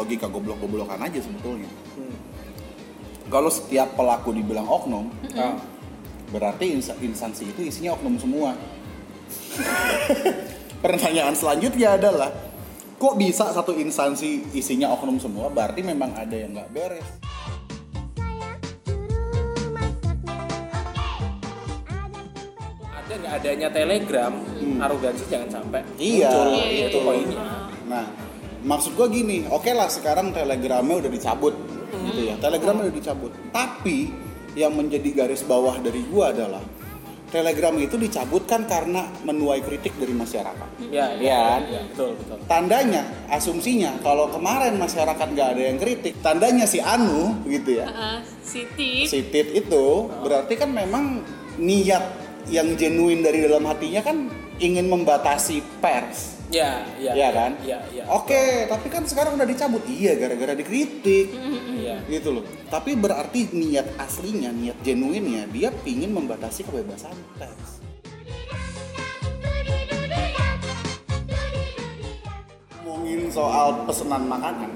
logika goblok-goblokan aja sebetulnya. Kalau setiap pelaku dibilang oknum, Ah. berarti ins- instansi itu isinya oknum semua. Pertanyaan selanjutnya adalah, kok bisa satu instansi isinya oknum semua? Berarti memang ada yang nggak beres. ada nggak adanya telegram arogansi jangan sampai Iya. muncul Iya, itu poinnya Nah, maksud gua gini, oke lah sekarang telegramnya udah dicabut, gitu ya. Telegramnya udah dicabut. Tapi yang menjadi garis bawah dari gua adalah telegram itu dicabut kan karena menuai kritik dari masyarakat. ya Iya. ya, betul betul Tandanya, asumsinya kalau kemarin masyarakat nggak ada yang kritik, tandanya si Anu gitu ya. Siti Si Tit itu berarti kan memang niat yang genuine dari dalam hatinya kan ingin membatasi pers. Ya ya Iya kan? ya ya Oke, tapi kan sekarang udah dicabut. Iya, gara-gara dikritik. ya Gitu loh. Tapi berarti niat aslinya, niat genuinnya dia pingin membatasi kebebasan pers. Ngomongin soal pesanan makanan.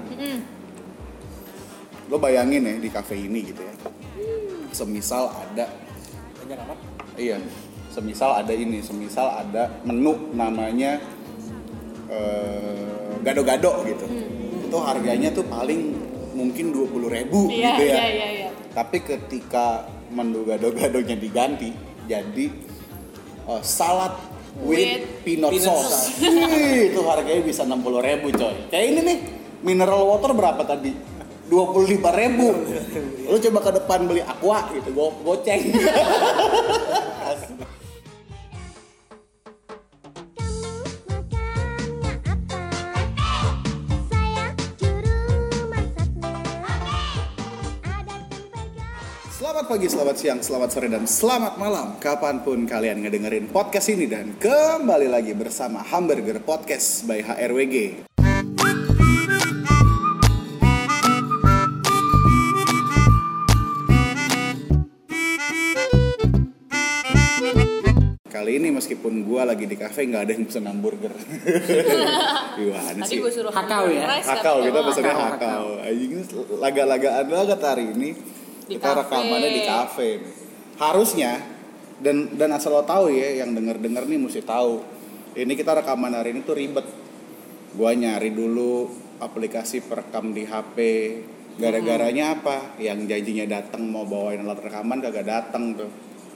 Lo bayangin ya di cafe ini gitu ya. Semisal ada banyak Iya, semisal ada ini, semisal ada menu namanya eh, gado-gado gitu. Itu harganya tuh paling mungkin 20.000 ribu Iya, gitu ya. iya, iya, iya. Tapi ketika menu gado-gadonya diganti jadi eh, salad with, With peanut, peanut sauce. Wih, itu harganya bisa 60.000 ribu coy. Kayak ini nih, mineral water berapa tadi? 25.000 ribu. Lu coba ke depan beli aqua gitu, go goceng. Selamat pagi, selamat siang, selamat sore, dan selamat malam Kapan pun kalian ngedengerin podcast ini Dan kembali lagi bersama Hamburger Podcast by HRWG Kali ini meskipun gua lagi di cafe nggak ada yang pesen hamburger Gimana Tadi sih? gue suruh Hakau ya? rice, Hakau kita pesennya Hakau, hakau. Anjing laga-lagaan banget hari ini. Di kita kafe. rekamannya di kafe. Harusnya dan dan asal lo tahu ya yang denger-denger nih mesti tahu. Ini kita rekaman hari ini tuh ribet. Gua nyari dulu aplikasi perekam di HP. Gara-garanya apa? Yang janjinya datang mau bawain alat rekaman kagak datang tuh.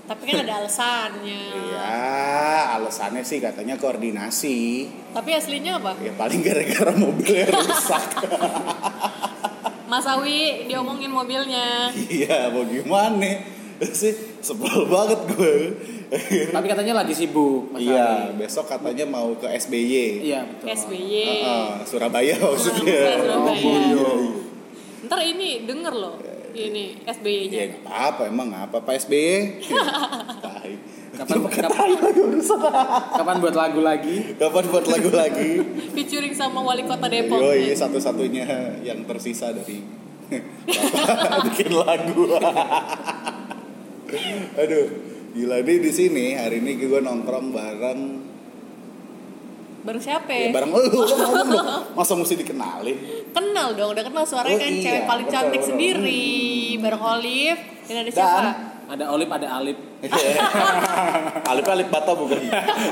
Tapi kan ada alasannya. Iya, alasannya sih katanya koordinasi. Tapi aslinya apa? Ya paling gara-gara mobilnya rusak. Mas Awi diomongin mobilnya. Iya, mau gimana sih? Sebel banget gue. tapi katanya lagi sibuk Mas Iya, besok katanya mau ke SBY. iya betul SBY. Heeh, Surabaya maksudnya. Surabaya. Iya. Ntar ini denger loh. Ini Ya SBY-nya. nggak apa-apa emang apa Pak SBY? Kapan kapan, kapan buat lagu lagi Kapan buat lagu lagi? Featuring sama wali kota Depok. Yo, iya satu-satunya yang tersisa dari bikin lagu. Aduh, gila nih di sini hari ini gue nongkrong bareng Baru siapa ya bareng lu, lu ngomong dong. Masa mesti dikenalin? Kenal dong, udah kenal suaranya Oh, kan iya, cewek paling betul, cantik betul. sendiri. Bareng Olive. Dan ada Dan- siapa? Ada olip ada alip Alip Alip Bata bukan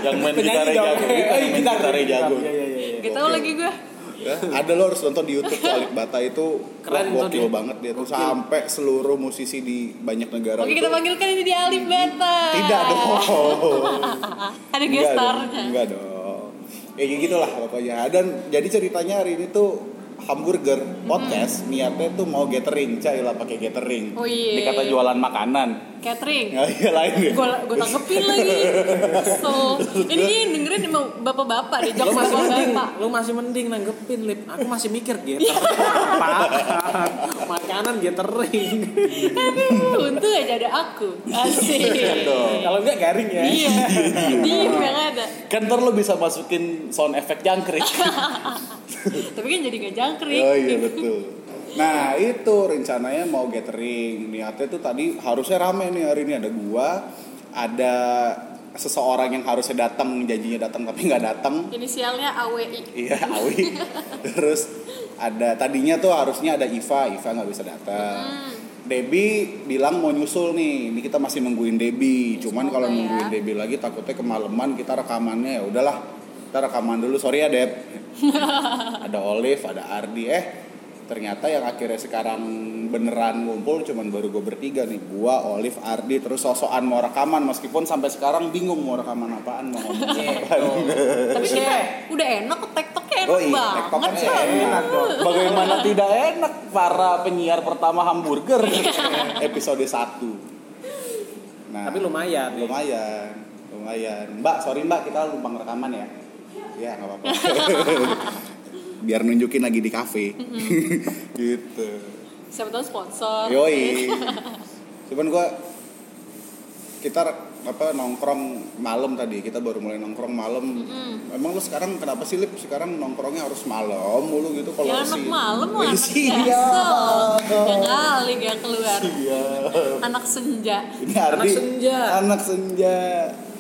yang main Penyanyi gitar jago, Eh, yang main gitar jago. Iya, iya, iya, iya. Gak tau lagi gue. Ya, ada lo harus nonton di YouTube Alip Bata itu Keren gokil dia. banget dia tuh sampai seluruh musisi di banyak negara Oke itu- kita panggilkan ini di Alif Beta. Tidak dong. Ada Enggak gestarnya. Enggak dong. Ya gitulah pokoknya. Dan jadi ceritanya hari ini tuh hamburger podcast niatnya tuh mau gathering, cai lah pakai gathering. Oh iya. Dikata jualan makanan. Catering. Ya iya lain ya. Gue gue tanggepin lagi. So, ini dengerin emang bapak-bapak Jokes masih mending bapak-bapak. lu masih mending nanggepin lip aku masih mikir gitu apa makanan gathering Aduh, untung aja ada aku. Asik. dong. kalau enggak garing ya Iya. Diem yang ada. Kan ntar lo bisa masukin sound effect jangkrik. Tapi kan jadi gak jangkrik. oh iya betul. Nah itu rencananya mau gathering niatnya tuh tadi harusnya rame nih hari ini ada gua, ada seseorang yang harusnya datang janjinya datang tapi nggak datang. Inisialnya AWI. Iya Awi. Terus ada tadinya tuh harusnya ada Iva, Iva nggak bisa datang. Hmm. Debbie bilang mau nyusul nih, ini kita masih nungguin Debbie. Cuman kalau ya. nungguin Debbie lagi takutnya kemalaman kita rekamannya ya udahlah. Kita rekaman dulu, sorry ya Deb. ada Olive, ada Ardi. Eh, ternyata yang akhirnya sekarang beneran ngumpul cuman baru gue bertiga nih. Gua, Olive, Ardi, terus sosokan mau rekaman meskipun sampai sekarang bingung mau rekaman apaan, mau ngomong apaan. Tapi kita udah enak tektoknya enak Oh iya, banget. tektokan sih Coy. enak dong. Bagaimana tidak enak para penyiar pertama hamburger episode 1. Nah, Tapi lumayan. nih. lumayan, lumayan. Mbak, sorry Mbak, kita lupa rekaman ya. Ya, nggak apa-apa. Biar nunjukin lagi di kafe. gitu. Siapa tahu sponsor. Yoi. Cuman gua kita apa nongkrong malam tadi kita baru mulai nongkrong malam emang lu sekarang kenapa sih lip sekarang nongkrongnya harus malam mulu gitu kalau Ya anak si- malam Oh, anak. Yang kali yang keluar. Siap. Anak senja. ini Ardi Anak senja. anak senja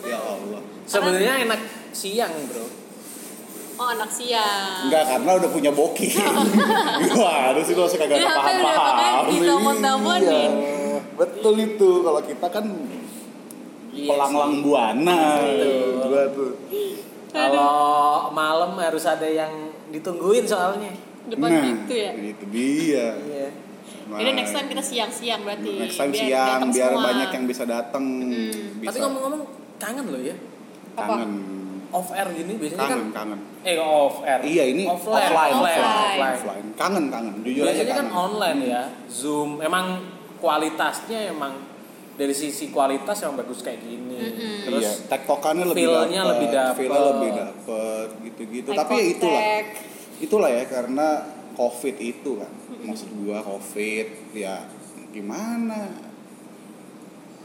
ya Allah Sebenarnya enak siang, Bro. Oh anak siang. enggak karena udah punya boki wah harus itu suka gak Ini apa paham udah pakai paham ditelepon-teleponin. betul itu kalau kita kan Iya pelanglang buana gua tuh Kalau malam harus ada yang ditungguin soalnya. Depan nah pintu ya. itu dia Iya. Nah, Jadi next time kita siang-siang berarti. next time Biar siang biar semua. banyak yang bisa datang Tapi bisa ngomong-ngomong kangen loh ya. kangen Off air gini biasanya kan kangen kangen eh off air. iya ini offline, offline offline. offline. offline. offline kangen kangen jujur aja Biasanya kan kangen online ya, Zoom. Emang kualitasnya emang dari sisi kualitas yang bagus kayak gini. Terus iya, tektokannya lebih feel-nya dapet, lebih dapet. feel-nya lebih dapet gitu-gitu. Tapi ya itulah, itulah ya karena covid itu kan, maksud gua covid ya gimana?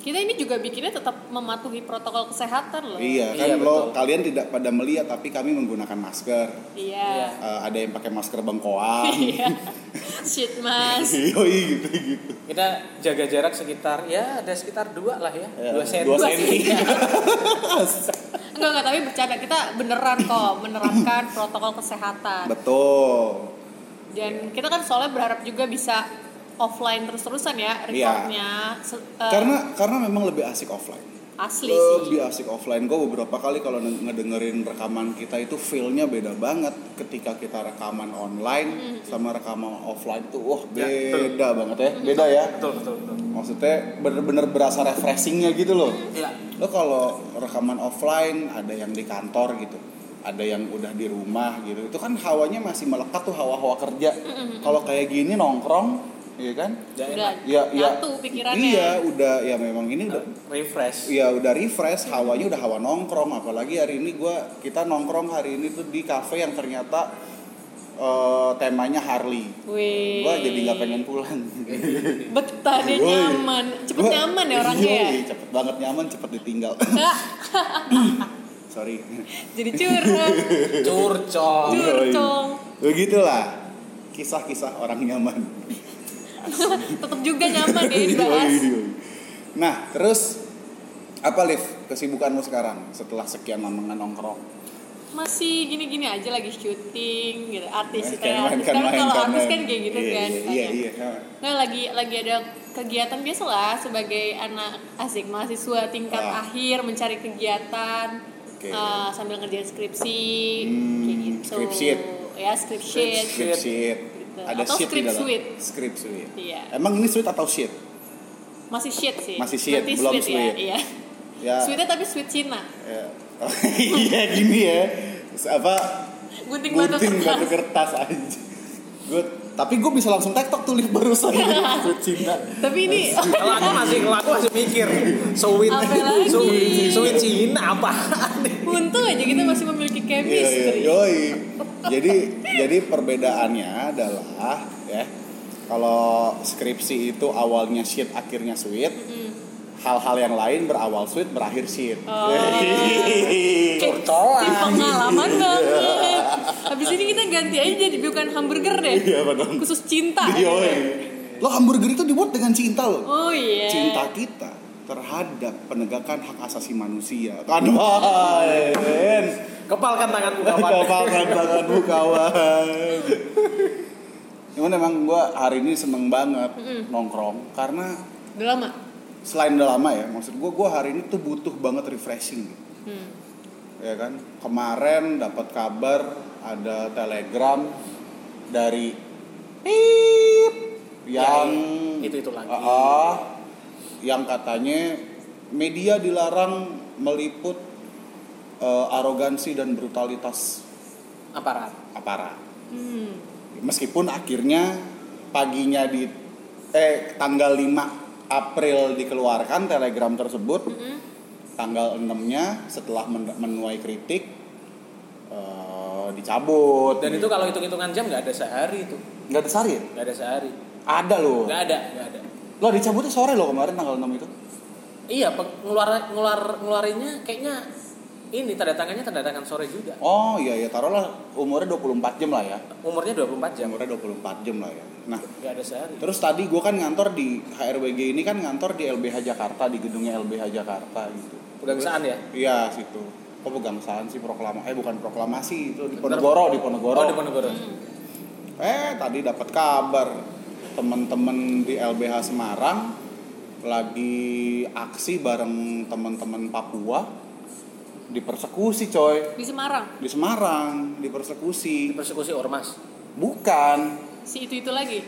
Kita ini juga bikinnya tetap mematuhi protokol kesehatan loh. Iya kan Iya, lo betul. kalian tidak pada melihat tapi kami menggunakan masker. Iya. Eh, ada yang pakai masker bengkoang. Iya. Shit mas. Yoi gitu gitu. kita jaga jarak sekitar ya ada sekitar dua lah ya, Ya, dua senti. dua senti. Enggak enggak tapi bercanda kita beneran kok menerapkan protokol kesehatan. Betul. Dan kita kan soalnya berharap juga bisa offline terus-terusan ya recordnya. Se- eh, Karena karena memang lebih asik offline. asli sih. lebih asik offline gue beberapa kali kalau nge- ngedengerin rekaman kita itu feelnya beda banget ketika kita rekaman online sama rekaman offline tuh wah Ya, betul. beda banget ya beda ya Betul betul betul. maksudnya bener-bener berasa refreshingnya gitu loh Ya. lo kalau rekaman offline ada yang di kantor gitu ada yang udah di rumah gitu itu kan hawanya masih melekat tuh hawa-hawa kerja kalau kayak gini nongkrong iya kan Udah ya ya nyatu pikirannya. iya udah ya memang ini udah refresh. Iya udah refresh, hawanya udah hawa nongkrong. Apalagi hari ini gua kita nongkrong hari ini tuh di cafe yang ternyata eh, temanya Harley. Wih. Gua jadi nggak pengen pulang. Betah dia Woi. nyaman. Cepet Gua- nyaman ya orangnya ya. Yoi, cepet banget nyaman, cepet ditinggal. Sorry. Jadi curhat, Curcol. curcol. Begitulah kisah-kisah orang nyaman. Tetap juga nyaman ya dibahas. Yoi. Nah, terus apa Liv kesibukanmu sekarang setelah sekian lama nongkrong? Masih gini-gini aja lagi syuting gitu. Artis Kan kayak main, artis kan kan kalau artis kan kayak gitu Iya, kan. Iya, iya, iya. Nah lagi lagi ada kegiatan biasa lah sebagai anak asik mahasiswa tingkat Ah. akhir mencari kegiatan Oke. eh, sambil ngerjain skripsi Hmm, kayak gitu. sheet. Ya script sheet. Gitu. Ada Atau sheet script di dalam. suite. Script suite. Iya. Emang ini suite atau sheet? Masih sheet sih. Masih sheet, Berarti belum sweet sweet. ya. Iya. Ya. Sweetnya tapi sweet Cina. ya. Iya gini ya. Apa? Gunting batu Gunting kertas. batu kertas aja. Gue tapi gue bisa langsung tiktok tulis barusan Cina. Tapi ini Kalau aku masih kalau aku masih mikir sweet sweet sweet Cina apa? untung aja kita masih memiliki Iya, iya, chemistry. yoi. Jadi jadi perbedaannya adalah ya kalau skripsi itu awalnya sheet akhirnya suite. Hal-hal yang lain berawal suite berakhir sheet. Oh. Pengalaman banget. Habis ini kita ganti aja jadi bukan hamburger deh. Iya, dong? Khusus cinta. Yoi. Lo hamburger itu dibuat dengan cinta loh. Oh iya. Cinta kita terhadap penegakan hak asasi manusia. Kan. Kepalkan tanganmu kawan. Kepalkan tanganmu kawan. Cuman emang gue hari ini seneng banget nongkrong karena Udah lama. Selain udah lama ya, maksud gue gue hari ini tuh butuh banget refreshing. gitu. Hmm. ya kan kemarin dapat kabar ada telegram dari pip yang Ya, itu- itu lagi. Ah, ah, yang katanya media dilarang meliput eh, arogansi dan brutalitas aparat aparat Hmm. meskipun akhirnya paginya di eh tanggal 5 April dikeluarkan telegram tersebut Mm-mm. tanggal 6-nya setelah men- menuai kritik eh, dicabut. Dan itu kalau hitung hitungan jam nggak ada sehari itu. Nggak ada sehari ya? nggak ada sehari. Ada loh. Nggak ada nggak ada. Lo dicabutnya sore loh kemarin tanggal 6 itu. Iya ngeluar ngeluar ngeluarinnya kayaknya ini tanda tangannya tanda tangan sore juga. Oh iya ya taruhlah umurnya 24 jam lah ya. Umurnya 24 jam. Umurnya 24 jam lah ya. Nah nggak ada sehari. terus tadi gue kan ngantor di HRWG ini kan ngantor di LBH Jakarta di gedungnya LBH Jakarta gitu. Pegangsaan ya? Iya situ. Kok pegangsaan sih? Proklamasi eh bukan proklamasi itu di. Ponegoro di Ponegoro. Oh di Ponegoro. Eh tadi dapat kabar teman-teman di LBH Semarang lagi aksi bareng teman-teman Papua dipersekusi coy. Di Semarang. di Semarang dipersekusi. Persekusi ormas? Bukan. Si itu itu lagi.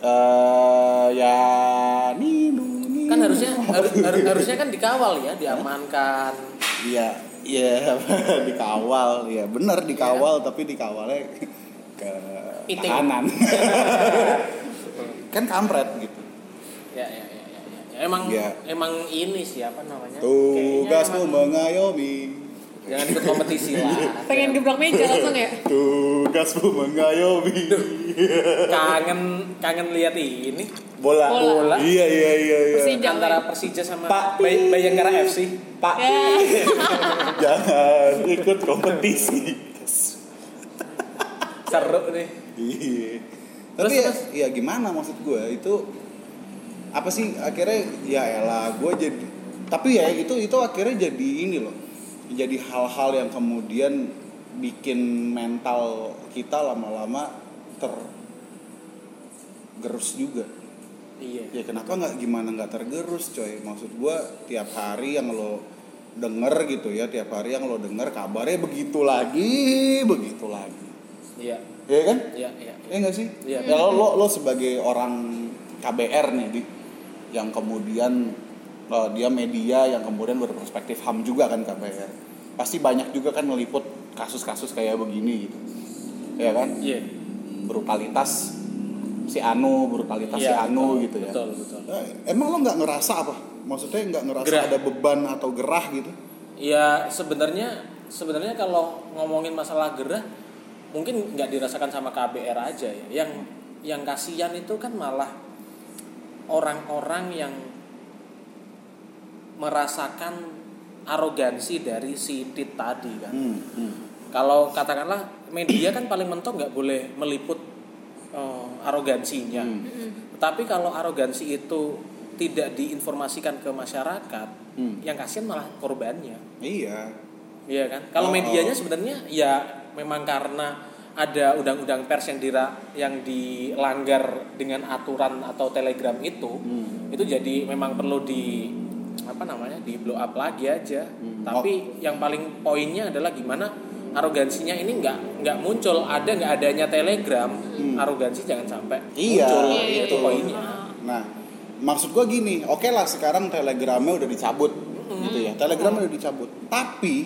eh ya ninu ninu. Kan harusnya harus, harus- harusnya kan dikawal ya diamankan. Iya iya dikawal. Ya benar dikawal tapi dikawalnya ke Piting. tahanan kan kampret gitu. Ya ya ya, ya, ya. Ya, emang emang ini siapa namanya? Tugasmu emang- mengayomi. Jangan ikut kompetisi lah. Pengen gebrak meja langsung ya. tugasmu mengayomi. Kangen kangen lihat ini. Bola. Bola. iya iya iya iya. Persija. antara Persija sama Pak Bay- Bayangkara FC pak Ya. jangan ikut kompetisi. Seru nih. Iya. Terus, tapi ya, terus? ya gimana maksud gue itu apa sih akhirnya ya elah gue jadi tapi ya itu itu akhirnya jadi ini loh jadi hal-hal yang kemudian bikin mental kita lama-lama tergerus juga. Iya. Ya kenapa nggak gimana nggak tergerus coy? Maksud gua tiap hari yang lo denger gitu ya tiap hari yang lo denger kabarnya begitu lagi begitu lagi. Iya. Ya kan? Iya iya ya nggak sih? Iya. ya lo, lo lo sebagai orang KBR nih di yang kemudian eh, dia media yang kemudian berperspektif ham juga kan KBR pasti banyak juga kan meliput kasus-kasus kayak begini gitu. Ya kan? Iya. Brutalitas si Anu brutalitas si Iya, Anu betul, gitu ya. betul betul. Eh, Emang lo nggak ngerasa apa? Maksudnya nggak ngerasa Gerah. ada beban atau gerah gitu? ya sebenarnya sebenarnya kalau ngomongin masalah gerah mungkin nggak dirasakan sama KBR aja ya. Yang yang kasihan itu kan malah orang-orang yang merasakan arogansi dari si Tit tadi kan Hmm, hmm. kalau katakanlah media kan paling mentok nggak boleh meliput eh, arogansinya Hmm. Tapi kalau arogansi itu tidak diinformasikan ke masyarakat Hmm. yang kasihan malah korbannya Iya. Iya kan? Kalau Oh. medianya sebenarnya ya memang karena ada undang-undang pers yang dira yang dilanggar dengan aturan atau telegram itu, Hmm. itu jadi memang perlu di apa namanya di blow up lagi aja. Hmm. Tapi yang paling poinnya adalah gimana arogansinya ini nggak nggak muncul ada nggak adanya telegram arogansi jangan sampai Hmm. Iya, muncul Iya, iya, itu iya. poinnya. Nah, maksud gua gini, oke lah sekarang telegramnya udah dicabut, gitu ya. Telegramnya udah dicabut. Tapi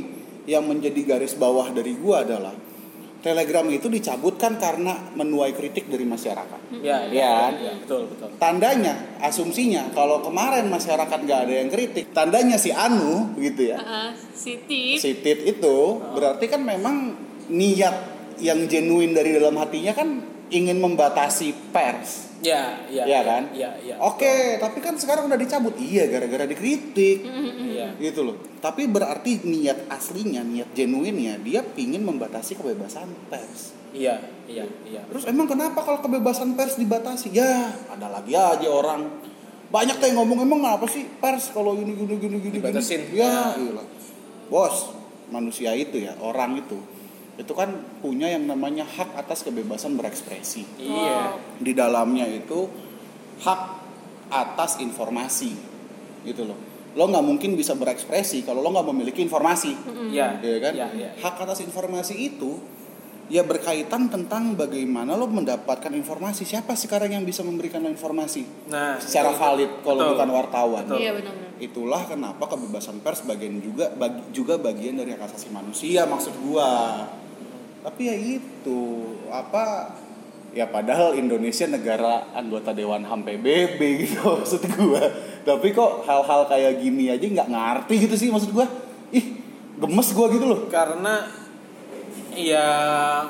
yang menjadi garis bawah dari gua adalah telegram itu dicabut kan karena menuai kritik dari masyarakat. Ya, Iya. ya, betul betul. Tandanya, asumsinya kalau kemarin masyarakat nggak ada yang kritik, tandanya si Anu gitu ya. Siti. si tit itu berarti kan memang niat yang genuine dari dalam hatinya kan ingin membatasi pers. Ya, ya, Iya kan? Ya, ya. Oke, tapi kan sekarang udah dicabut. Iya, gara-gara dikritik. Iya. Gitu loh. Tapi berarti niat aslinya, niat genuinnya dia pingin membatasi kebebasan pers. Iya, iya, iya. Terus emang kenapa kalau kebebasan pers dibatasi? Ya, ada lagi aja orang banyak tuh yang ngomong emang apa sih pers kalau gini gini gini gini Dibatasin. gini. Ya, Ya. iya. Bos, manusia itu ya, orang itu itu kan punya yang namanya hak atas kebebasan berekspresi. Iya. Di dalamnya itu hak atas informasi, gitu loh. Lo nggak mungkin bisa berekspresi kalau lo nggak memiliki informasi, Iya. ya kan? Iya, iya. Hak atas informasi itu ya berkaitan tentang bagaimana lo mendapatkan informasi. Siapa sekarang yang bisa memberikan lo informasi Nah, secara itu- valid kalau betul. bukan wartawan? Betul. Iya benar-benar. Itulah kenapa kebebasan pers bagian juga bagi- juga bagian dari hak asasi manusia maksud gua. Tapi ya itu apa ya padahal Indonesia negara anggota Dewan HAM PBB gitu maksud gua. Tapi kok hal-hal kayak gini aja nggak ngerti gitu sih maksud gua. Ih, gemes gua gitu loh. Karena ya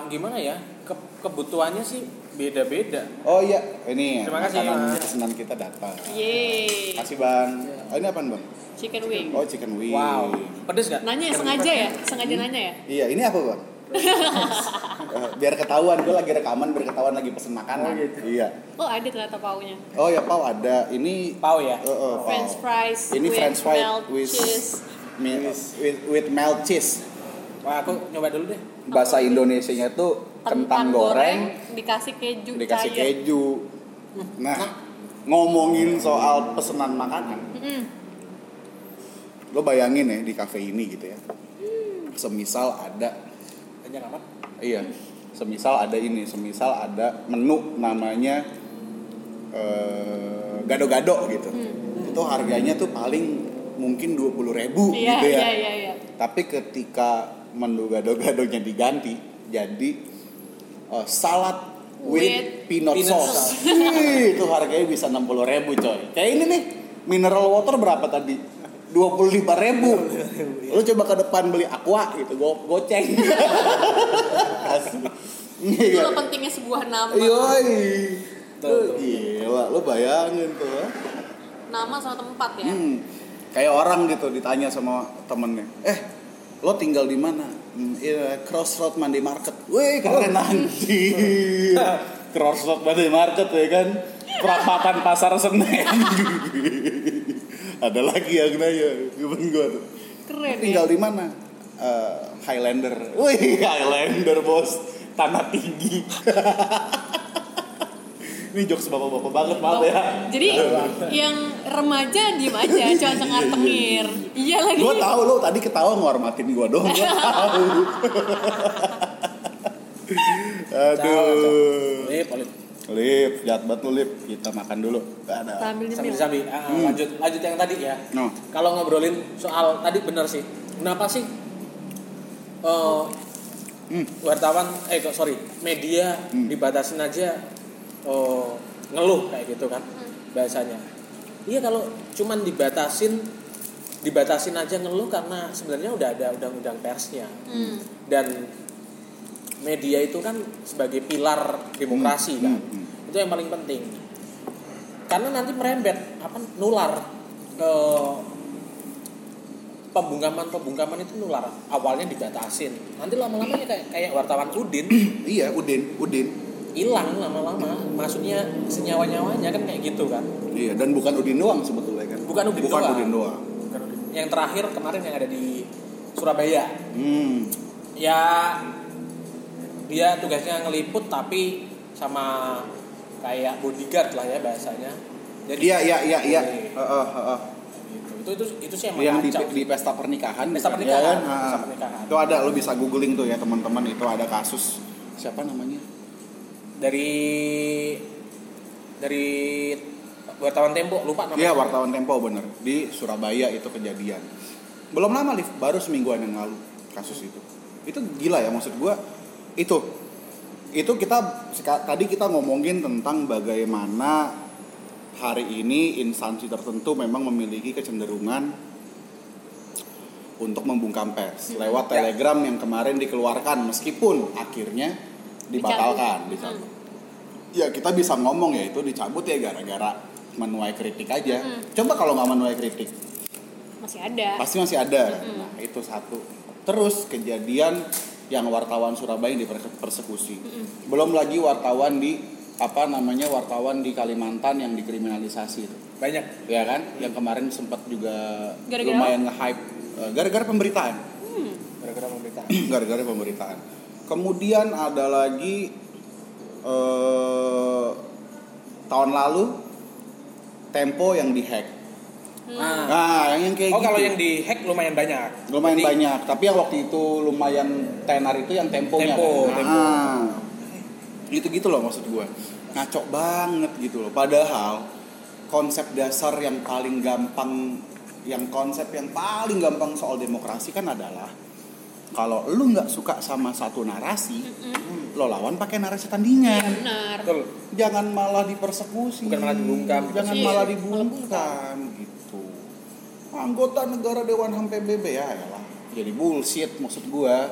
gimana ya? ke- kebutuhannya sih beda-beda. Oh iya, ini Terima kasih, pesanan kita datang. Yeay. Kasih Bang. Oh, ini apaan, Bang? Chicken wing. Oh, chicken wing. Wow. Pedes gak? Nanya sengaja ya? Sengaja nanya ya? Iya, ini apa bang? Eh, biar ketahuan, gue lagi rekaman biar ketahuan lagi pesen makanan. Oh, gitu. Iya. Oh ada ternyata paunya. Oh ya, pau ada. Ini Pau ya? eh, eh, pau. French fries Ini with French fries melt with cheese. mi- with, with melt cheese. Wah, aku nyoba dulu deh. Bahasa Indonesianya tuh kentang goreng, dikasih keju dikasih cair. keju. Nah, ngomongin soal pesenan makanan, Mm-mm. lo bayangin ya di cafe ini gitu ya. Semisal ada Banyak amat. Iya, semisal ada ini, semisal ada menu namanya eh, gado-gado gitu. Itu harganya tuh paling mungkin 20.000 ribu Iya gitu ya. iya iya iya. Tapi ketika menu gado-gadonya diganti jadi eh, salad with, With peanut, peanut sauce. Wih, itu harganya bisa 60.000 ribu coy. Kayak ini nih, mineral water berapa tadi? 25.000 ribu. Lu coba ke depan beli aqua gitu, go goceng. Asli. Itu Iya. pentingnya sebuah nama. Yoi. Tuh. Gila, lu bayangin tuh. Nama sama tempat ya. Hmm. Kayak orang gitu ditanya sama temennya, eh lo tinggal di mana? "Hmm, iya, Crossroad Monday Market. Wih keren anjir. Crossroad Monday Market ya kan. Perapatan pasar Senen. Ada lagi yang nanya, temen gua tuh. Keren tinggal ya. di mana? Eh, Highlander. Wih, Highlander bos, tanah tinggi. Ini jokes bapak-bapak banget maaf ya. Jadi yang remaja diem aja, cuma cengar tengir. Iya lagi. Gue tahu lo tadi ketawa ngormatin gue dong. Gue tahu. Aduh. Lip, lip. Lip, jahat banget lu Lip. Kita makan dulu. Gak ada. Sambil Sambil nyemil. sambil ah, Hmm. lanjut lanjut yang tadi ya. No. Kalau ngobrolin soal tadi benar sih. Kenapa sih eh, Hmm. wartawan eh kok sorry media Hmm. dibatasin aja oh, ngeluh kayak gitu kan bahasanya. Iya kalau cuman dibatasin dibatasin aja ngeluh karena sebenarnya udah ada undang-undang persnya Hmm. dan media itu kan sebagai pilar demokrasi Hmm, kan hmm, hmm. itu yang paling penting karena nanti merembet apa nular ke pembungkaman pembungkaman itu nular awalnya dibatasin nanti lama-lama ya kayak kayak wartawan Udin Iya, Udin, Udin. hilang lama-lama maksudnya senyawa nyawanya kan kayak gitu kan Iya, dan bukan Udin doang sebetulnya kan. Bukan Udin bukan doang. Udin doang. Bukan Udin. yang terakhir kemarin yang ada di Surabaya Hmm. ya dia tugasnya ngeliput tapi sama kayak bodyguard lah ya bahasanya jadi Iya, iya, iya, iya. Boleh. Heeh, heeh. gitu. itu itu itu sih emang yang di, di pesta pernikahan Pesta bukan? pernikahan, Ya kan? pesta Ah. pernikahan. itu ada lo bisa googling tuh ya teman-teman itu ada kasus siapa namanya dari dari wartawan Tempo lupa namanya Iya wartawan Tempo bener di Surabaya itu kejadian belum lama liv baru semingguan yang lalu kasus itu itu gila ya maksud gua itu itu kita tadi kita ngomongin tentang bagaimana hari ini instansi tertentu memang memiliki kecenderungan untuk membungkam pers lewat Ya. telegram yang kemarin dikeluarkan meskipun akhirnya dibatalkan dicabut. Ya kita bisa ngomong ya itu dicabut ya gara-gara menuai kritik aja. Coba kalau nggak menuai kritik Masih ada. pasti masih ada. Nah itu satu. Terus kejadian yang wartawan Surabaya yang dipersekusi. Belum lagi wartawan di apa namanya wartawan di Kalimantan yang dikriminalisasi itu. banyak Ya kan? Yang kemarin sempat juga Gara-gara lumayan nge-hype eh, gara-gara pemberitaan. Hmm. gara-gara pemberitaan gara-gara pemberitaan. kemudian ada lagi eh, tahun lalu Tempo yang dihack. Nah, Nah, yang, yang kayak Oh gitu. kalau yang di hack lumayan banyak. lumayan Jadi, banyak, tapi yang waktu itu lumayan tenar itu yang temponya. Tempo, kan? tempo. Ah. Gitu gitu loh maksud gue. Ngaco banget gitu loh. Padahal konsep dasar yang paling gampang yang konsep yang paling gampang soal demokrasi kan adalah kalau lu nggak suka sama satu narasi, lo lawan pakai narasi tandingan. Benar. Betul. Jangan malah dipersekusi. Bukan malah dibungkam. Jangan Iya, malah dibungkam. Anggota negara Dewan HAM PBB ya elah. Jadi bullshit maksud gua.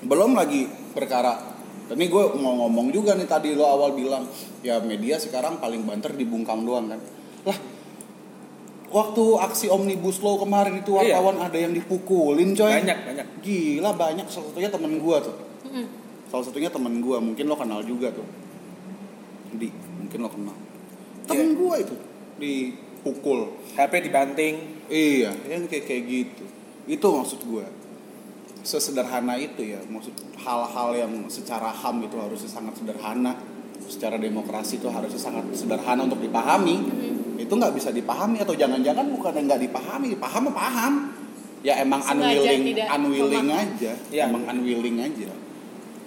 Belum lagi perkara ini gue mau ngomong juga nih tadi lo awal bilang ya media sekarang paling banter dibungkam doang kan lah waktu aksi omnibus law kemarin itu Iya. wartawan ada yang dipukulin coy Banyak banyak. gila banyak salah satunya temen gua tuh salah satunya temen gua mungkin lo kenal juga tuh di mungkin lo kenal temen Iya. gua itu dipukul. HP dibanting. iya. Yang kayak kayak gitu. Itu maksud gua. Sesederhana itu ya maksud hal-hal yang secara ham itu harusnya sangat sederhana. Secara demokrasi itu harusnya sangat sederhana untuk dipahami. Itu nggak bisa dipahami atau jangan-jangan bukan yang nggak dipahami paham mah paham ya emang Sengaja unwilling unwilling aja. Iya. emang unwilling aja.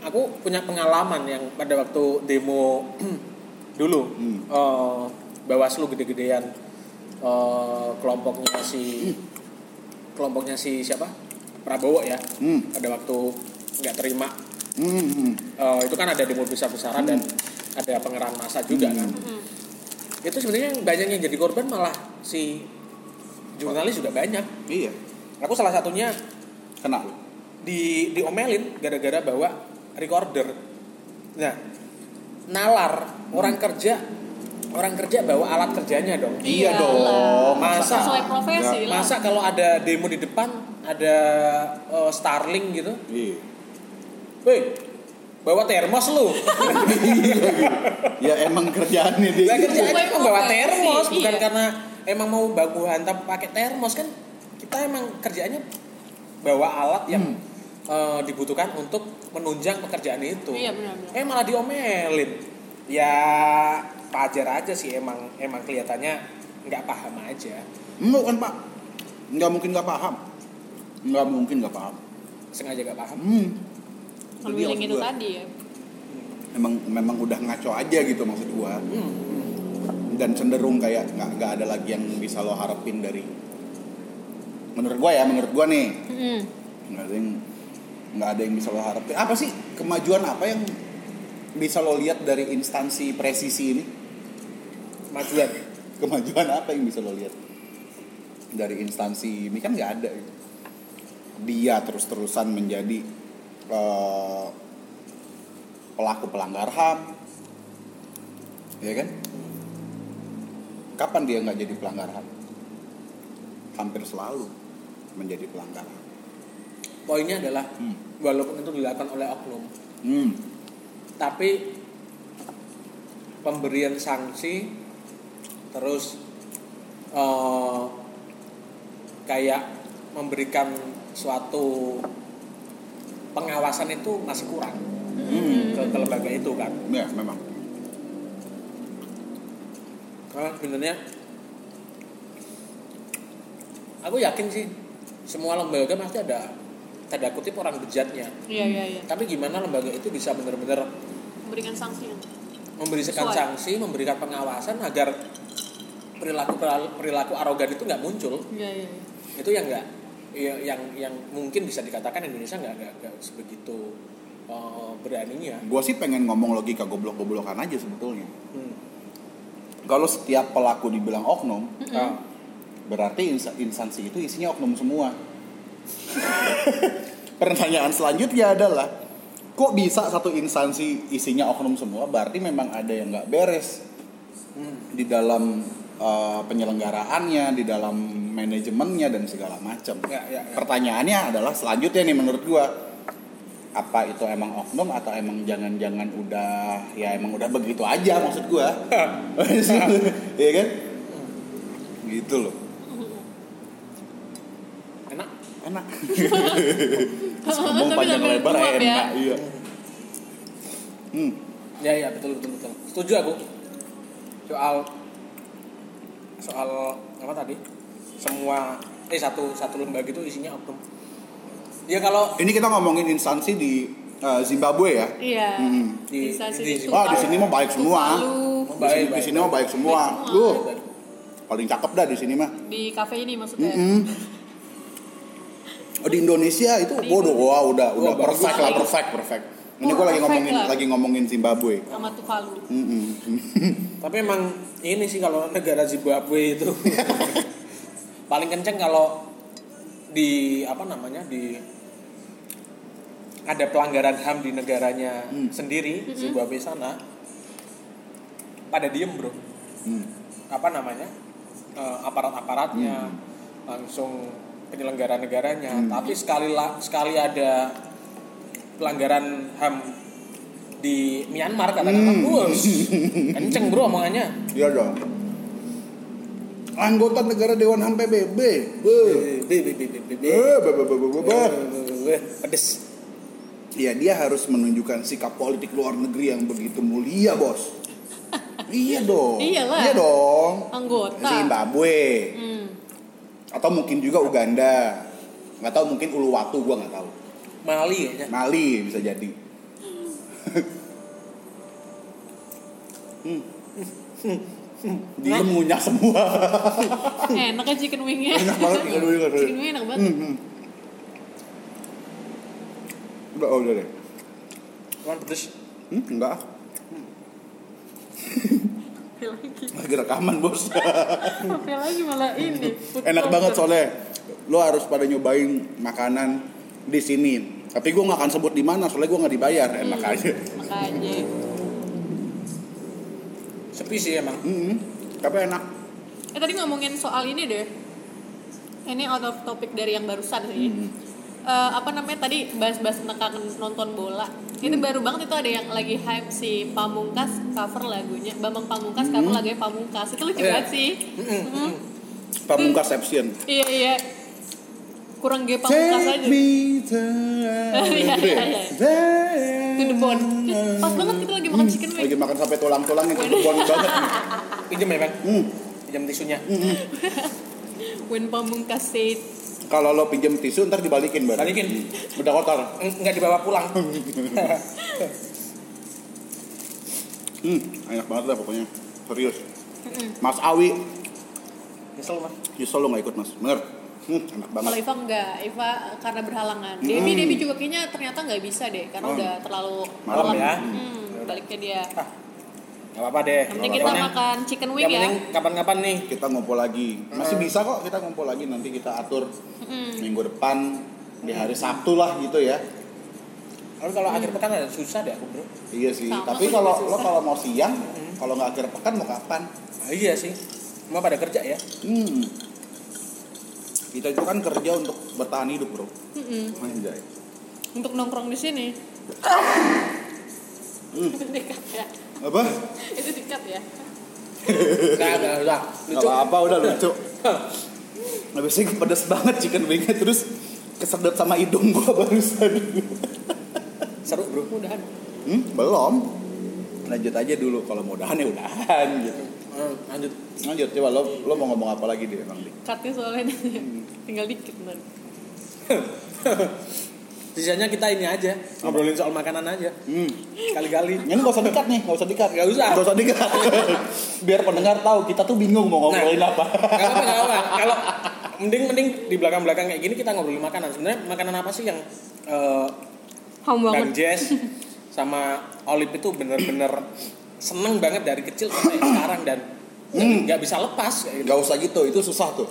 Aku punya pengalaman yang pada waktu demo dulu Hmm. eh, Bawaslu gede-gedean eh, kelompoknya si kelompoknya si siapa? Prabowo ya. Hmm. pada waktu nggak terima. Hmm, hmm. eh, itu kan ada demo besar-besaran dan ada pengerahan massa juga kan. Mm-mm. itu sebenarnya banyak yang jadi korban malah si jurnalis juga banyak. Iya. Aku salah satunya kena. lu di diomelin gara-gara bawa recorder. Nah, nalar orang kerja orang kerja bawa alat kerjanya dong. iya Iyalah. dong Masa? Sesuai profesi lah. Masa kalau ada demo di depan ada eh, Starling gitu, iya woi bawa termos lu. ya emang kerjaannya dia Lah kerjaannya Sesuai emang bawa termos, bukan iya. karena emang mau baku hantam pakai termos kan. Kita emang kerjaannya bawa alat yang eh, dibutuhkan untuk menunjang pekerjaan itu. Iya benar-benar. eh malah diomelin ya wajar aja sih emang emang kelihatannya nggak paham aja. Enggak kan pak? Nggak mungkin nggak paham. Nggak mungkin nggak paham. Sengaja nggak paham? Hmm. Maksud itu gua, tadi ya. emang memang udah ngaco aja gitu maksud gua. Dan cenderung kayak nggak nggak ada lagi yang bisa lo harapin dari menurut gua ya menurut gua nih. Nggak ada yang nggak ada yang bisa lo harapin. Apa sih kemajuan apa yang bisa lo lihat dari instansi presisi ini? Kemajuan. Kemajuan apa yang bisa lo lihat? Dari instansi ini kan nggak ada. Dia terus-terusan menjadi eh, pelaku pelanggar ham ya kan? Kapan dia nggak jadi pelanggar ham hampir selalu menjadi pelanggar ham poinnya adalah Hmm. walaupun itu dilakukan oleh oknum. Hmm. Tapi pemberian sanksi terus eh, kayak memberikan suatu pengawasan itu masih kurang Hmm. ke, ke lembaga itu kan ya memang Karena sebenarnya aku yakin sih semua lembaga pasti ada tanda kutip orang bejatnya. Iya iya iya. Tapi gimana lembaga itu bisa benar-benar Memberikan sanksi. memberikan sanksi, memberikan pengawasan agar perilaku perilaku arogan itu nggak muncul. Iya iya. iya. Itu yang nggak ya- yang yang mungkin bisa dikatakan Indonesia nggak nggak sebegitu eh, beraninya. gue sih pengen ngomong logika goblok-goblokan aja sebetulnya Hmm. kalau setiap pelaku dibilang oknum Ah, Berarti ins- instansi itu isinya oknum semua. Pertanyaan selanjutnya adalah, kok bisa satu instansi isinya oknum semua? Berarti memang ada yang nggak beres hmm. di dalam uh, penyelenggaraannya, di dalam manajemennya dan segala macam. Ya, ya, ya. Pertanyaannya adalah selanjutnya nih menurut gua, apa itu emang oknum atau emang jangan-jangan udah ya emang udah begitu aja maksud gua? Iya kan? Gitu loh. Enak. enak ngomong panjang lebar nguap ya. enak iya hmm. Ya ya betul betul betul. Setuju aku. Soal soal apa tadi? Semua eh satu satu lembaga itu isinya oknum. Ya kalau ini kita ngomongin instansi di eh, Zimbabwe ya Iya. Hmm. Di- Bisa di- di- Oh, di sini mah baik semua. Tuvalu. di sini, di sini mah baik semua Baik semua. Duh, paling cakep dah di sini mah Di kafe ini maksudnya. Mm-mm. Oh, di Indonesia itu bodoh wah udah udah Wah, bagus. perfect lah perfect perfect ini Wah, gue lagi ngomongin lah. lagi ngomongin Zimbabwe Sama Tuvalu. Mm-mm. tapi emang ini sih kalau negara Zimbabwe itu paling kenceng kalau di apa namanya di ada pelanggaran HAM di negaranya Hmm. sendiri Zimbabwe sana pada diem bro Hmm. apa namanya eh, aparat-aparatnya langsung penyelenggara negaranya Hmm. tapi sekali la- sekali ada pelanggaran HAM di Myanmar katakanlah Hmm. bos kenceng bro omongannya Iya dong. Anggota negara Dewan HAM PBB. Pedes Iya, dia harus menunjukkan sikap politik luar negeri yang begitu mulia, Bos. iya dong. Iyalah. Iya dong. Anggota. Zimbabwe. Hmm. Atau mungkin juga Uganda. Nggak tahu mungkin Uluwatu gua nggak tahu. Mali kayaknya Mali bisa jadi. hmm. Dia ngunyah semua. Enak kan chicken wingnya. Enak banget ikan wing. chicken wing enak banget. Hmm, hmm. Udah, oh, udah deh. cuman pedes Hmm, enggak. Lagi? Lagi rekaman, Bos. Apa lagi malah ini. Enak banget soalnya. Lo harus pada nyobain makanan di sini. Tapi gue nggak akan sebut di mana, soalnya gue nggak dibayar. Enak Hmm. aja. Makanya. sepi sih emang Hmm, tapi enak. Eh tadi ngomongin soal ini deh. Ini out of topic dari yang barusan sih. Hmm. Eh, apa namanya tadi bahas-bahas tentang nonton bola. Itu Hmm. baru banget itu ada yang lagi hype si Pamungkas cover lagunya. Bambang Pamungkas Hmm. cover lagunya Pamungkas. Itu lucu Iya. banget sih. Mm. Pamungkas Sepsian. Iya iya. Kurang gay Pamungkas aja. me to Iya, iya, iya. To the bone. Pas banget kita lagi makan chicken wing. Lagi makan sampai tulang-tulang itu kebon banget. nih. pinjem ya bang Hmm. pinjam tisunya When Pamungkas said Kalau lo pinjem tisu ntar dibalikin baru. Balikin. Udah kotor. Eng- nggak dibawa pulang Hmm, enak banget dah pokoknya. Serius. Mas Awi, nyesel mas nyesel lo gak ikut mas. Bener. Hmm, enak Kalau banget. Iva enggak, Iva karena berhalangan. Debbie, Hmm. Debbie juga kayaknya ternyata nggak bisa deh, karena Oh. udah terlalu Malam ya? Hmm, baliknya dia. ah nggak apa-apa deh penting kita Pokoknya makan chicken wing yang ya. penting kapan-kapan nih Kita ngumpul lagi. Masih bisa kok kita ngumpul lagi nanti kita atur Mm. minggu depan di hari Sabtu lah gitu ya. Tapi kalau akhir pekan ada susah deh aku bro Iya sih. Sama, Tapi kalau lo kalau mau siang, kalau nggak akhir pekan mau kapan? nah, iya sih Semua pada kerja ya Hmm. Kita itu kan kerja untuk bertahan hidup bro. Mm-mm. Anjay. Untuk nongkrong di sini. Hmm. Apa? Itu dikat ya. Nggak, nggak Gak Lucu apa-apa udah lucu. Habisnya pedes banget chicken wingnya terus kesedot sama hidung gua barusan. Seru bro Mudahan. Hmm, belum. Lanjut aja dulu kalau mau udahan ya udahan gitu. Hmm, Lanjut Lanjut coba lo lo mau ngomong apa lagi deh Bang Di? Cutnya soalnya tinggal dikit ntar. Sisanya kita ini aja Ngobrolin soal makanan aja Hmm. Kali-kali Ini gak usah dikat nih, gak usah dikat. Nggak usah. Gak usah dikat. Biar pendengar tahu kita tuh bingung mau ngobrolin Nah. apa. Gak apa-apa, apa Kalau mending mending di belakang-belakang kayak gini kita ngobrolin makanan Sebenarnya makanan apa sih yang eh, Ham Bang Jess sama Olip itu bener-bener seneng banget dari kecil sampai sekarang dan Hmm. nggak bisa lepas kayak gitu. Gak usah gitu, itu susah tuh.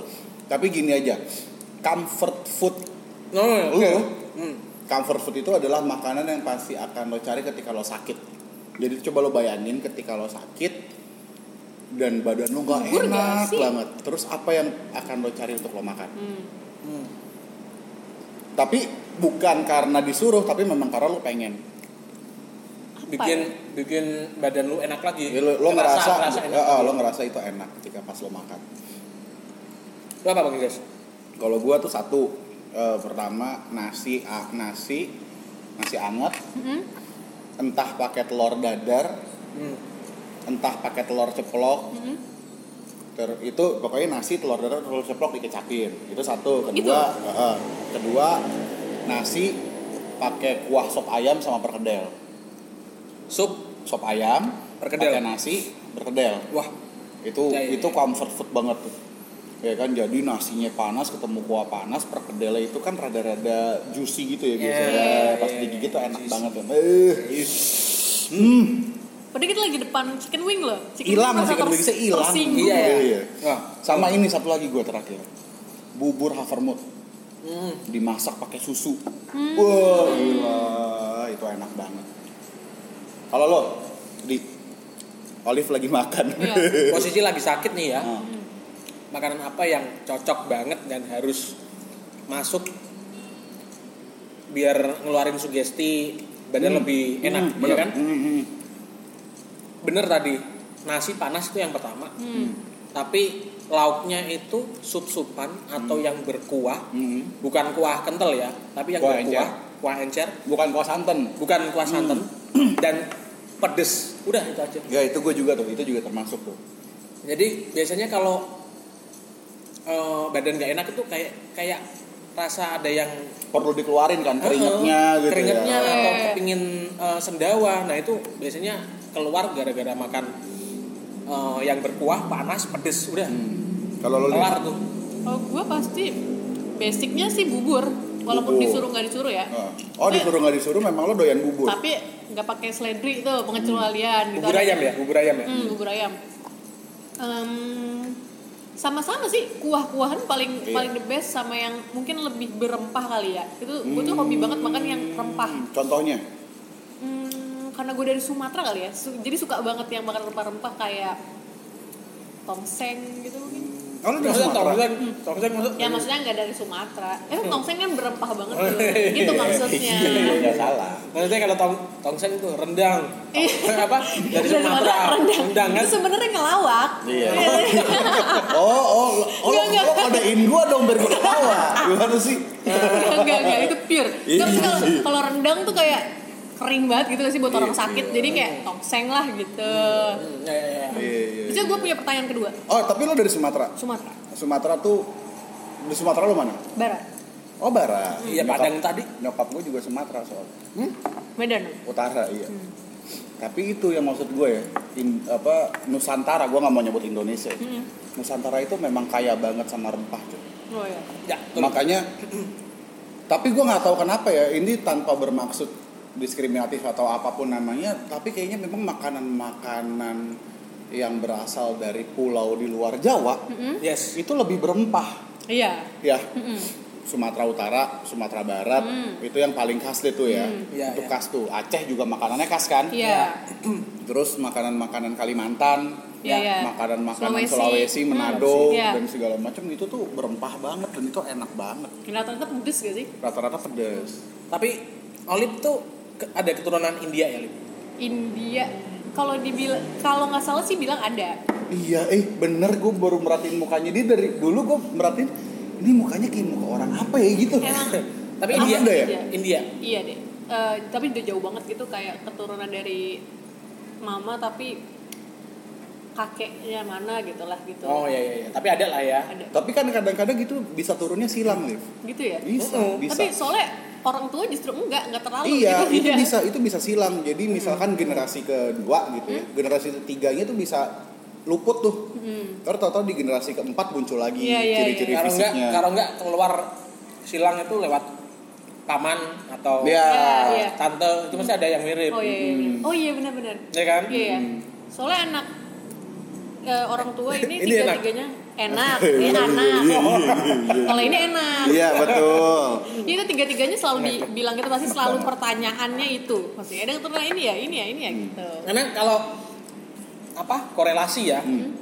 Tapi gini aja, comfort food No, oke. Lu? Hmm. Comfort food itu adalah makanan yang pasti akan lo cari ketika lo sakit. Jadi coba lo bayangin ketika lo sakit dan badan lo gak nggak enak sih? banget. Terus apa yang akan lo cari untuk lo makan? Hmm. Hmm. Tapi bukan karena disuruh, tapi memang karena lo pengen. Bikin ya? bikin badan lu enak lagi. Ya, lo, lo ngerasa, ngerasa enak. ya, ah, lo ngerasa itu enak ketika pas lo makan. Lu apa Bang Jess? Kalau gua tuh satu Eh, pertama nasi a- nasi nasi anget Mm-mm. entah pakai telur dadar Hmm. entah pakai telur ceplok Mm-mm. Ter- itu pokoknya nasi telur dadar telur ceplok dikecapin itu satu kedua eh, kedua nasi pakai kuah sop ayam sama perkedel Sup. sop ayam Perkedel. pakai nasi perkedel Wah, itu Ya, ya, itu ya. comfort food banget tuh ya kan jadi nasinya panas ketemu kuah panas perkedelnya itu kan rada-rada juicy gitu ya Iya, biasanya iya, pas iya, digigit tuh enak juicy. banget tuh eh hmm Padahal kita lagi depan chicken wing loh. Chicken hilang wing chicken wingsnya hilang. Iya, iya. iya. Wah. sama ini satu lagi gue terakhir bubur havermut Hmm. dimasak pakai susu Hmm. wah gila itu enak banget kalau lo di Olive lagi makan Iya. Posisi lagi sakit nih ya. Ah. Makanan apa yang cocok banget dan harus masuk biar ngeluarin sugesti badan lebih enak, Hmm, ya bener. kan? Hmm, hmm. Bener tadi. Nasi panas itu yang pertama. Hmm. Tapi lauknya itu sup-supan atau yang berkuah, Hmm. bukan kuah kental ya, tapi yang Kuah berkuah, encer. kuah encer, bukan kuah santan bukan kuah santan dan pedes. Udah itu aja. ya itu gue juga tuh itu juga termasuk tuh Jadi biasanya kalau eh, badan gak enak itu kayak kayak rasa ada yang perlu dikeluarin kan keringetnya Eh, gitu keringetnya ya atau Iya. kepingin eh, sendawa. Nah itu biasanya keluar gara-gara makan eh, yang berkuah panas pedes udah Hmm. kalau lo kelar tuh. Kalau gue pasti basicnya sih bubur. Walaupun Bubur. disuruh nggak disuruh ya. Ah. oh disuruh nggak disuruh memang lo doyan bubur Tapi nggak pakai seledri tuh pengecualian gitu. Bubur ayam ya, bubur ayam ya. Hmm, bubur ayam. Em, sama-sama sih kuah-kuahan paling Iya. paling the best sama yang mungkin lebih berempah kali ya. Itu gue tuh hobi banget makan yang rempah. Hmm, contohnya Hmm, karena gue dari Sumatera kali ya. Jadi suka banget yang makan rempah-rempah kayak tongseng gitu mungkin. Oh lo dari Maksudnya Sumatera tongseng, tongseng maksud Ya maksudnya nggak dari Sumatera. Eh tongseng kan berempah banget tuh. Gitu maksudnya. iya nggak salah Maksudnya kalau tong tongseng itu rendang. Iya. apa? Dari Sumatera. rendang. Rendang kan. Itu sebenarnya ngelawak. Iya. oh oh oh, lo, lo kodein gua dong biar gua ketawa gimana sih Enggak, enggak, itu pure. Iya, Tapi kalau iya. kalau rendang tuh kayak kering banget gitu sih buat orang Iya, sakit. iya. Jadi kayak tongseng lah gitu. Hmm, ya, ya, ya. iya iya Bisa gue punya pertanyaan kedua. oh tapi lo dari Sumatera Sumatera, Sumatera tuh di Sumatera lo mana Barat, oh barat Iya, Nyokap- Padang tadi. nyokap gue juga Sumatera soal Medan. utara iya tapi itu yang maksud gue ya in- apa Nusantara gue nggak mau nyebut Indonesia Hmm. Nusantara itu memang kaya banget sama rempah cuy. Oh ya. Ya, betul. makanya tapi gue nggak tahu kenapa ya ini tanpa bermaksud diskriminatif atau apa pun namanya tapi kayaknya memang makanan-makanan yang berasal dari pulau di luar Jawa Yes. itu lebih berempah Iya. ya Mm-mm. Sumatera Utara, Sumatera Barat Hmm. itu yang paling khas itu ya Iya, itu iya. khas tuh Aceh juga makanannya khas kan Iya. terus makanan-makanan Kalimantan Iya, iya. makanan-makanan Sulawesi. Sulawesi, Hmm, Manado iya. dan segala macam itu tuh berempah banget dan itu enak banget Rata-rata pedes gak sih? rata-rata pedes Tapi Olip tuh ada keturunan India ya, Lip? India. Kalau dibilang kalau nggak salah sih bilang ada. iya eh bener gue baru merhatiin mukanya dia dari dulu gue merhatiin ini mukanya kayak muka orang apa ya gitu Emang Tapi India, ada ya? India. iya deh. Eh, tapi udah jauh banget gitu kayak keturunan dari mama tapi kakeknya mana gitu lah gitu. Oh iya iya, iya. tapi ada lah ya. Ada. tapi kan kadang-kadang gitu bisa turunnya silang Liv Gitu ya? bisa Mm-mm. bisa Tapi soalnya orang tua justru enggak, enggak terlalu Iya, gitu. itu Iya. bisa itu bisa silang. Jadi misalkan generasi kedua gitu ya, generasi ketiganya tuh bisa luput tuh. Hmm. Terus tahu-tahu di generasi keempat muncul lagi Iya, iya, ciri-ciri Kalau enggak, fisiknya. kalau enggak keluar silang itu lewat paman atau. Iya, iya. tante itu mesti ada yang mirip. Oh iya, iya, iya. Oh iya benar-benar. Ya kan? Iya, iya. Soalnya anak eh, orang tua ini, Ini enak. tiga-tiganya enak, ini anak. Kalau ini enak. Iya, betul. Itu tiga-tiganya selalu dibilang gitu pasti selalu pertanyaannya itu. Pasti ada keturunan ini ya, ini ya, ini ya gitu. Karena kalau apa korelasi ya, Hmm.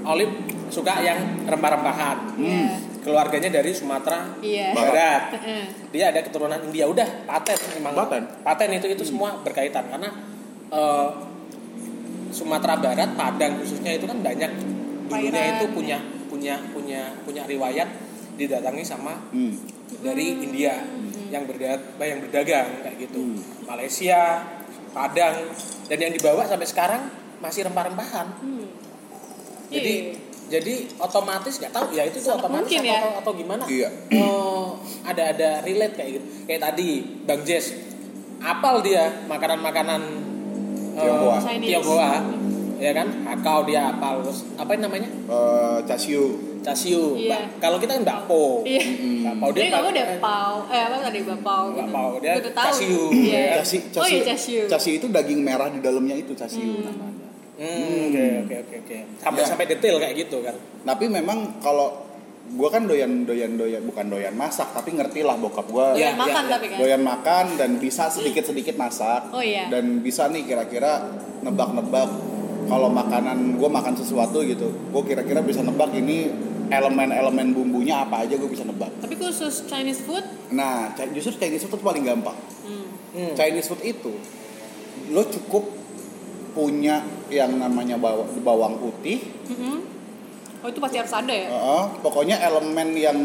Olip suka yang rempah-rempahan. Iya. Keluarganya dari Sumatera Iya. Barat. Heeh. Dia ada keturunan India. Udah paten memang. Paten? Paten itu itu semua berkaitan karena eh, Sumatera Barat, Padang khususnya itu kan banyak dulunya itu punya punya punya punya riwayat didatangi sama Hmm. dari India yang berda yang berdagang kayak gitu. Hmm. Malaysia, Padang dan yang dibawa sampai sekarang masih rempah-rempahan. Hmm. Jadi Iya. jadi otomatis nggak tahu ya itu tuh otomatis mungkin atau, ya. atau, atau gimana? Iya. Oh, ada ada relate kayak gitu. Kayak tadi Bang Jess apal dia makanan-makanan Tionghoa. Chinese. Tionghoa. Ya kan? Hakau dia terus apa yang namanya? Eh, Casio. Casiu. Iya. Kalau kita kan bakpo. Iya. Bakpao Dia nggak pak- udah pau, eh apa tadi bapau? gitu. Bapau, dia udah tahu. casiu. Iya. Ya. Casi, Oh iya casiu. Casi itu daging merah di dalamnya itu casio namanya. Hmm, oke oke oke oke. Sampai Ya. sampai detail kayak gitu kan. Tapi memang kalau gua kan doyan doyan doyan bukan doyan masak tapi ngerti lah bokap gua Doyan Iya, makan iya, tapi kan. doyan makan dan bisa sedikit sedikit masak Oh iya. dan bisa nih kira-kira nebak-nebak kalau makanan gue makan sesuatu gitu gue kira-kira bisa nebak ini elemen-elemen bumbunya apa aja gue bisa nebak Tapi khusus Chinese food, nah justru Chinese food itu paling gampang hmm. Hmm. Chinese food itu lo cukup punya yang namanya bawa- bawang putih Mhm. Oh itu pasti harus ada ya? Heeh, pokoknya elemen yang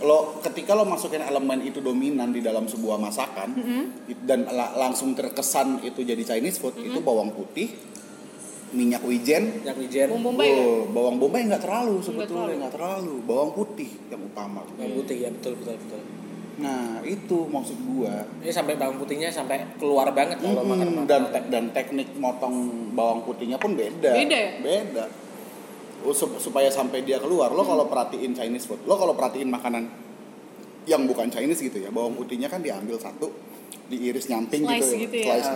lo ketika lo masukin elemen itu dominan di dalam sebuah masakan Mhm. it- dan la- langsung terkesan itu jadi Chinese food itu bawang putih, minyak wijen, Yang wijen. Bumbu bombay ya? oh, bawang bombay nggak terlalu sebetulnya terlalu. nggak terlalu, bawang putih yang utama. Bawang putih ya betul betul betul. Nah itu maksud gua. Ini sampai bawang putihnya sampai keluar banget kalau Mm-mm, makan dan te- dan teknik motong bawang putihnya pun beda. Beda ya? Beda. Oh, sup- supaya sampai dia keluar, lo kalau perhatiin Chinese food, lo kalau perhatiin makanan yang bukan Chinese gitu ya, bawang putihnya kan diambil satu, diiris nyamping Slice gitu, gitu ya? slice.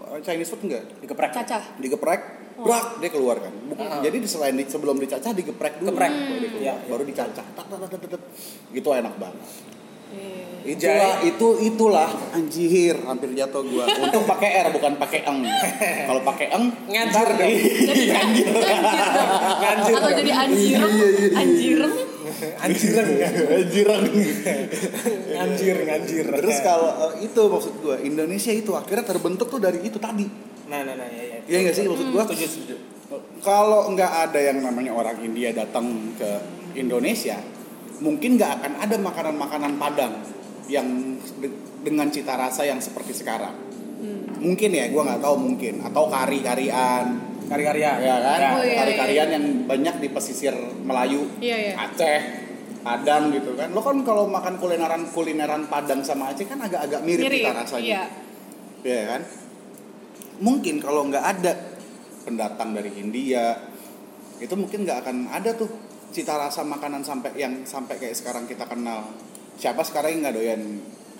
Oh, Chinese food enggak, dikeprek. Cacah. digeprek, brak dia keluar kan. Bu- Ah. Jadi di- selain di- sebelum dicacah digeprek dulu, baru Iya, iya. baru dicacah, tak, tak, tak, tak, tak. gitu enak banget. Iya. Itulah itu itulah anjir hampir jatuh gua. Untung pakai R bukan pakai eng. Kalau pakai eng Nganjir dong. Jadi anjir Nganjir Atau jadi anjirem, anjirem. Anjireng. Anjireng. Nganjir, nganjir. Terus kalau eh, itu maksud gua Indonesia itu akhirnya terbentuk tuh dari itu tadi. Nah, nah, nah, ya, ya. Iya nggak sih maksud gua? Setuju, setuju. Kalau nggak ada yang namanya orang India datang ke Indonesia, mungkin nggak akan ada makanan-makanan Padang yang de- dengan cita rasa yang seperti sekarang. Mungkin ya, gua nggak tahu mungkin atau kari-karian, Kari-karian. ya kan? Oh, iya, Kari-karian yang banyak di pesisir Melayu, Iya, iya. Aceh, Padang gitu kan. Lo kan kalau makan kulineran kulineran Padang sama Aceh kan agak-agak mirip, Mirip. cita rasanya. Iya. Ya kan? Mungkin kalau nggak ada pendatang dari India, itu mungkin nggak akan ada tuh cita rasa makanan sampai yang sampai kayak sekarang kita kenal. Siapa sekarang yang nggak doyan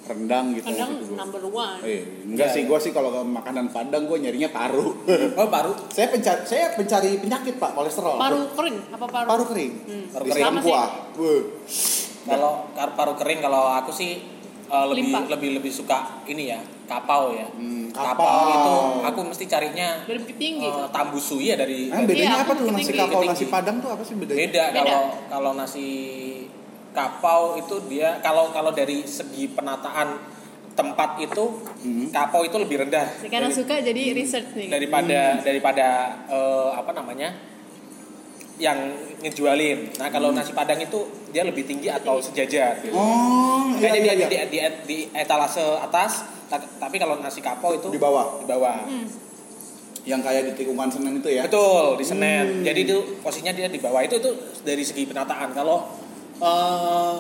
rendang gitu? Kadang gitu. number one. Eh, enggak Iya, sih, iya. gue sih kalau makanan Padang gue nyarinya paru. Oh, baru. saya pencari saya pencari penyakit pak kolesterol. Paru kering apa paru? Paru kering. Hmm. Paru kering. Sama kuah. Kalau paru kering kalau aku sih eh, lebih Limpa. lebih lebih suka ini ya, kapau ya. Hmm, kapau. kapau. itu aku mesti carinya Dari Bukit Tinggi. eh, tambusu ya dari Ah, bedanya Iya, apa tuh nasi Tinggi. kapau nasi. Padang tuh apa sih bedanya? beda Beda. kalau kalau nasi kapau itu dia kalau kalau dari segi penataan tempat itu Hmm. kapau itu lebih rendah Sekarang dari- suka jadi research nih. daripada daripada eh, apa namanya yang ngejualin. Nah kalau Hmm. nasi padang itu dia lebih tinggi atau sejajar. Gitu. Oh, iya Makanya iya dia iya. di, di, di etalase atas, ta- tapi kalau nasi kapau itu Di bawah. Di bawah. Hmm. Yang kayak di tikungan Senen itu ya. Betul di Senen. Hmm. Jadi itu posisinya dia di bawah itu itu dari segi penataan. Kalau eh,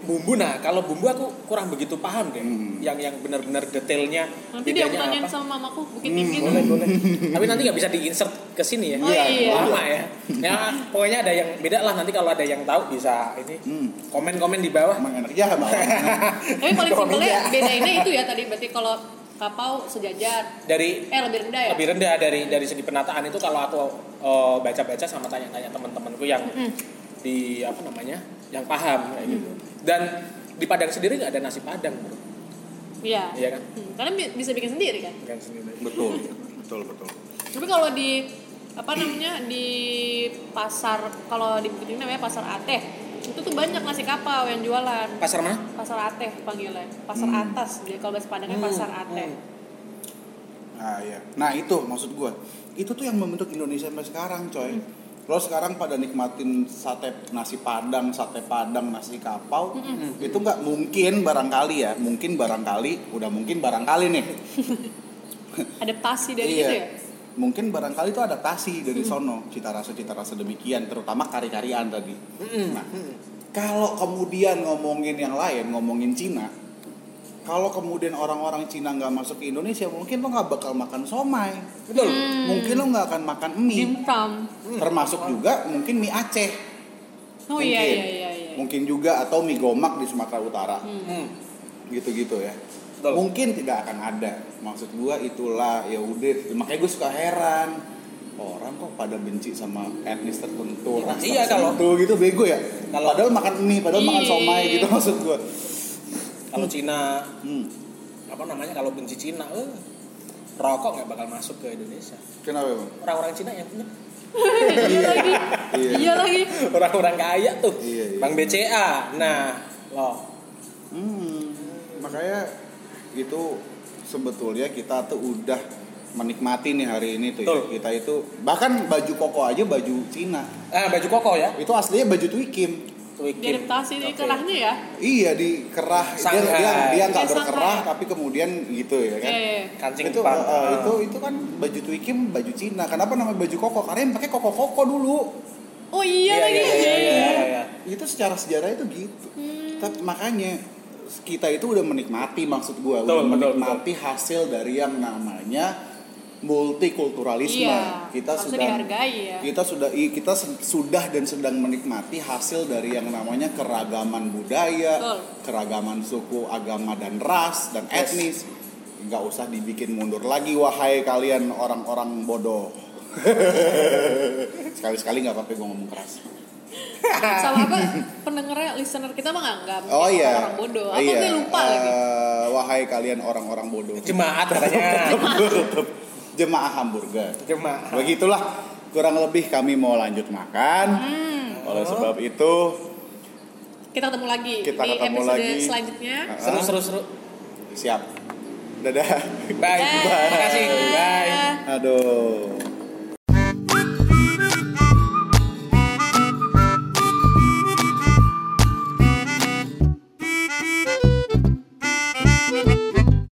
bumbu nah kalau bumbu aku kurang begitu paham deh. Hmm. Yang yang benar-benar detailnya Nanti dia tanyain apa. sama mamaku Bukit Hmm, Tinggi. boleh boleh tapi nanti nggak bisa diinsert ke sini ya Oh, iya. lama ya ya pokoknya ada yang beda lah nanti kalau ada yang tahu bisa ini Hmm. komen komen di bawah Emang enak ya. Tapi paling simpelnya bedainnya itu ya tadi berarti kalau kapau sejajar dari eh lebih rendah ya. lebih rendah dari dari segi penataan itu kalau aku eh, baca-baca sama tanya-tanya teman-temanku yang Mm. di apa namanya yang paham kayak gitu dan di Padang sendiri nggak ada nasi Padang bro Iya. iya kan Hmm, Kalian bi- bisa bikin sendiri kan. Bukan sendiri betul, betul, betul. Tapi kalau di apa namanya di pasar kalau di Bukit namanya pasar Ateh itu tuh banyak nasi kapau yang jualan. pasar mana Pasar Ateh panggilnya. Pasar Hmm. atas. Jadi kalau bahasa Padangnya Hmm, pasar Ateh. hmm. Nah, iya. Nah, itu maksud gua. Itu tuh yang membentuk Indonesia sampai sekarang, coy. Lo sekarang pada nikmatin sate nasi padang sate padang nasi kapau itu nggak mungkin barangkali ya. Mungkin barangkali udah mungkin barangkali nih. Adaptasi dari iya. itu ya? Mungkin barangkali itu adaptasi dari sono cita rasa cita rasa demikian terutama kari-karian tadi. Nah kalau kemudian ngomongin yang lain ngomongin Cina kalau kemudian orang-orang Cina nggak masuk ke Indonesia mungkin lo nggak bakal makan somai. Betul. mungkin lo nggak akan makan mie. Dimsum termasuk juga mungkin mie Aceh. Oh iya Mungkin. iya iya iya. Mungkin juga atau mie gomak di Sumatera Utara. Hmm. gitu-gitu ya. Betul. mungkin tidak akan ada. Maksud gua itulah ya udah. Makanya gue suka heran. Orang kok pada benci sama etnis tertentu ras Iya, kalau- tertentu gitu. Bego ya. Kalau- padahal makan mie padahal makan Iya. somai gitu maksud gua Kalau Cina hmm. apa namanya kalau benci Cina, eh, rokok nggak bakal masuk ke Indonesia. kenapa bang Orang-orang Cina yang punya iya lagi Iya. iya lagi orang-orang kaya tuh. Iya, iya. Bang BCA. Nah, loh. Hmm, makanya itu sebetulnya kita tuh udah menikmati nih hari ini tuh ya. Betul. kita itu bahkan baju koko aja baju Cina Ah, baju koko ya. itu aslinya baju Twikim Twikin. diadaptasi di kerahnya ya? Iya di kerah. Dia Sangkai. dia dia nggak berkerah tapi kemudian gitu ya kan? Iya, iya. Kancing itu uh, uh, itu itu kan baju Twikim baju Cina. Kenapa namanya baju koko? Karena yang pakai koko koko dulu. Oh iya, Iya, lagi. iya, iya, iya, iya. itu secara sejarah itu gitu. Hmm. tapi makanya kita itu udah menikmati maksud gua. Betul, udah betul, menikmati hasil dari yang namanya multikulturalisme iya kita sedang dihargai ya kita sudah kita sudah dan sedang menikmati hasil dari yang namanya keragaman budaya, Betul. keragaman suku, agama dan ras dan etnis. Nggak usah dibikin mundur lagi wahai kalian orang-orang bodoh. Sekali-sekali nggak apa-apa gue ngomong keras. sama apa pendengarnya listener kita mah nggak Oh iya. orang bodoh apa iya. gue lupa lagi Eh, Wahai kalian orang-orang bodoh. Jemaat katanya. Jemaah hamburger. Jemaat. Begitulah kurang lebih kami mau lanjut makan. Hmm. Oleh sebab itu kita ketemu lagi Kita di ketemu episode lagi. selanjutnya Seru seru seru. siap. Dadah. Bye. Bye. Terima kasih. Bye. Aduh.